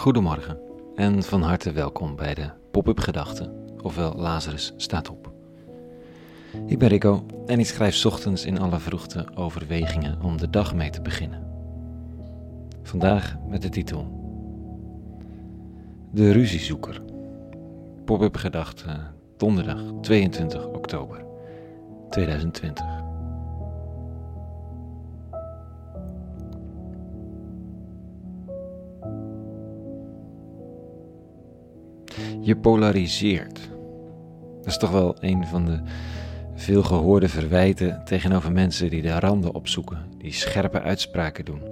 Goedemorgen en van harte welkom bij de Pop-up Gedachten, ofwel Lazarus staat op. Ik ben Rico en ik schrijf ochtends in alle vroegte overwegingen om de dag mee te beginnen. Vandaag met de titel De Ruziezoeker. Pop-up Gedachten, donderdag 22 oktober 2020. Je polariseert. Dat is toch wel een van de veel gehoorde verwijten tegenover mensen die de randen opzoeken, die scherpe uitspraken doen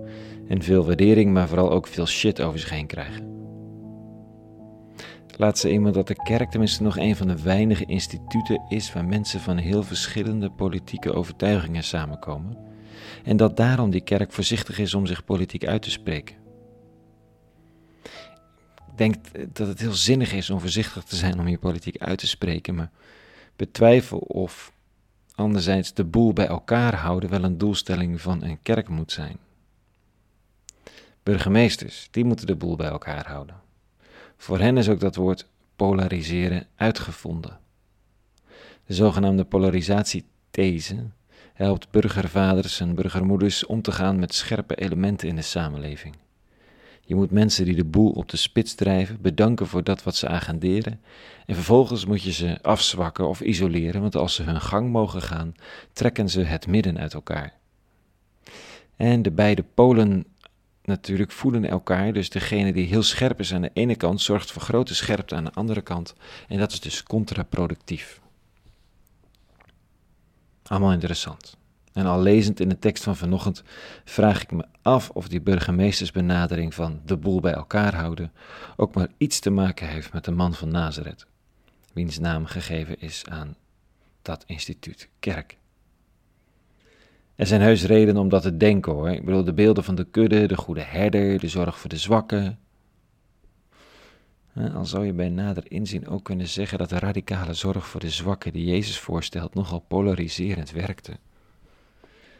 en veel waardering, maar vooral ook veel shit over zich heen krijgen. Laat ze iemand dat de kerk tenminste nog een van de weinige instituten is waar mensen van heel verschillende politieke overtuigingen samenkomen en dat daarom die kerk voorzichtig is om zich politiek uit te spreken denk dat het heel zinnig is om voorzichtig te zijn om je politiek uit te spreken, maar betwijfel of anderzijds de boel bij elkaar houden wel een doelstelling van een kerk moet zijn. Burgemeesters, die moeten de boel bij elkaar houden. Voor hen is ook dat woord polariseren uitgevonden. De zogenaamde polarisatiethese helpt burgervaders en burgermoeders om te gaan met scherpe elementen in de samenleving. Je moet mensen die de boel op de spits drijven bedanken voor dat wat ze agenderen. En vervolgens moet je ze afzwakken of isoleren, want als ze hun gang mogen gaan, trekken ze het midden uit elkaar. En de beide polen natuurlijk voelen elkaar, dus degene die heel scherp is aan de ene kant zorgt voor grote scherpte aan de andere kant. En dat is dus contraproductief. Allemaal interessant. En al lezend in de tekst van vanochtend vraag ik me af of die burgemeestersbenadering van de boel bij elkaar houden ook maar iets te maken heeft met de man van Nazareth, wiens naam gegeven is aan dat instituut kerk. Er zijn heus redenen om dat te denken hoor. Ik bedoel, de beelden van de kudde, de goede herder, de zorg voor de zwakken. Al zou je bij nader inzien ook kunnen zeggen dat de radicale zorg voor de zwakken die Jezus voorstelt nogal polariserend werkte.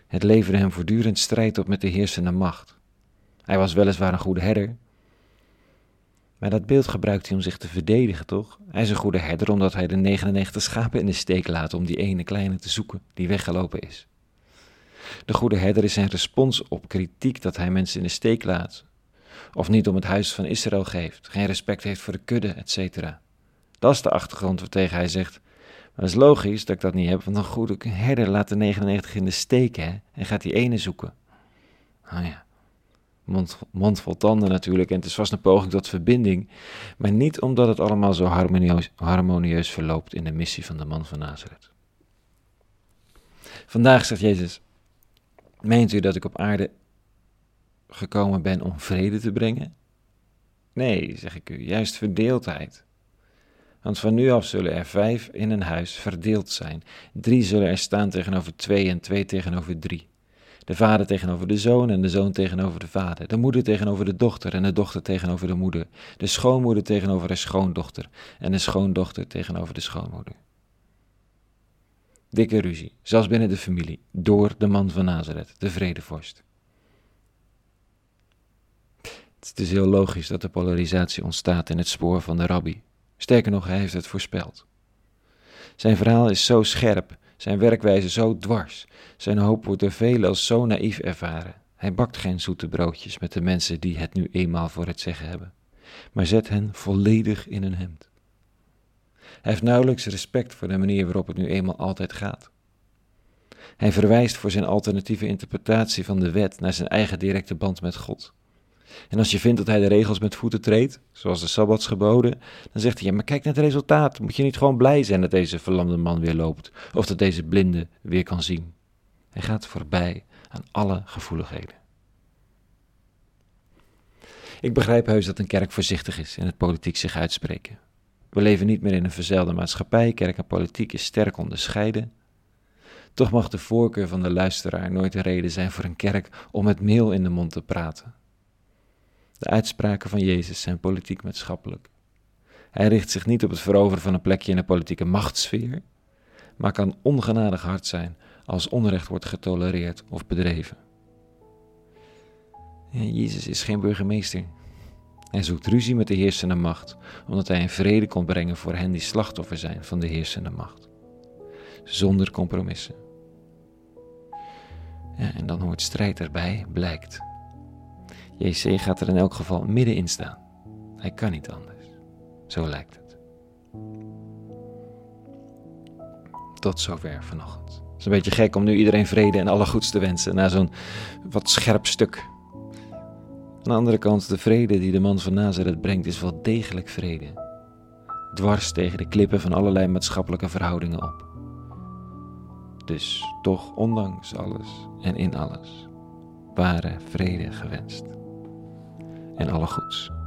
Het leverde hem voortdurend strijd op met de heersende macht. Hij was weliswaar een goede herder, maar dat beeld gebruikt hij om zich te verdedigen, toch? Hij is een goede herder omdat hij de 99 schapen in de steek laat om die ene kleine te zoeken die weggelopen is. De goede herder is zijn respons op kritiek dat hij mensen in de steek laat, of niet om het huis van Israël geeft, geen respect heeft voor de kudde, etc. Dat is de achtergrond waartegen hij zegt: dat is logisch dat ik dat niet heb, want een goede herder laat de 99 in de steek hè, en gaat die ene zoeken. Nou ja, mond, mond vol tanden natuurlijk en het is vast een poging tot verbinding, maar niet omdat het allemaal zo harmonieus, harmonieus verloopt in de missie van de man van Nazareth. Vandaag zegt Jezus, meent u dat ik op aarde gekomen ben om vrede te brengen? Nee, zeg ik u, juist verdeeldheid. Want van nu af zullen er vijf in een huis verdeeld zijn. Drie zullen er staan tegenover twee en twee tegenover drie. De vader tegenover de zoon en de zoon tegenover de vader. De moeder tegenover de dochter en de dochter tegenover de moeder. De schoonmoeder tegenover de schoondochter en de schoondochter tegenover de schoonmoeder. Dikke ruzie, zelfs binnen de familie, door de man van Nazareth, de vredevorst. Het is dus heel logisch dat de polarisatie ontstaat in het spoor van de rabbi, Sterker nog, hij heeft het voorspeld. Zijn verhaal is zo scherp, zijn werkwijze zo dwars, zijn hoop wordt door velen als zo naïef ervaren. Hij bakt geen zoete broodjes met de mensen die het nu eenmaal voor het zeggen hebben, maar zet hen volledig in een hemd. Hij heeft nauwelijks respect voor de manier waarop het nu eenmaal altijd gaat. Hij verwijst voor zijn alternatieve interpretatie van de wet naar zijn eigen directe band met God. En als je vindt dat hij de regels met voeten treedt, zoals de sabbatsgeboden, dan zegt hij, ja, maar kijk naar het resultaat. Moet je niet gewoon blij zijn dat deze verlamde man weer loopt, of dat deze blinde weer kan zien. Hij gaat voorbij aan alle gevoeligheden. Ik begrijp heus dat een kerk voorzichtig is in het politiek zich uitspreken. We leven niet meer in een verzeilde maatschappij, kerk en politiek is sterk onderscheiden. Toch mag de voorkeur van de luisteraar nooit de reden zijn voor een kerk om met meel in de mond te praten. De uitspraken van Jezus zijn politiek-maatschappelijk. Hij richt zich niet op het veroveren van een plekje in de politieke machtssfeer, maar kan ongenadig hard zijn als onrecht wordt getolereerd of bedreven. Jezus is geen burgemeester. Hij zoekt ruzie met de heersende macht, omdat hij een vrede kon brengen voor hen die slachtoffer zijn van de heersende macht. Zonder compromissen. Ja, en dan hoort strijd erbij, blijkt. JC gaat er in elk geval middenin staan. Hij kan niet anders. Zo lijkt het. Tot zover vanochtend. Het is een beetje gek om nu iedereen vrede en alle goeds te wensen na zo'n wat scherp stuk. Aan de andere kant, de vrede die de man van Nazareth brengt, is wel degelijk vrede. Dwars tegen de klippen van allerlei maatschappelijke verhoudingen op. Dus toch, ondanks alles en in alles, ware vrede gewenst. En alle goeds.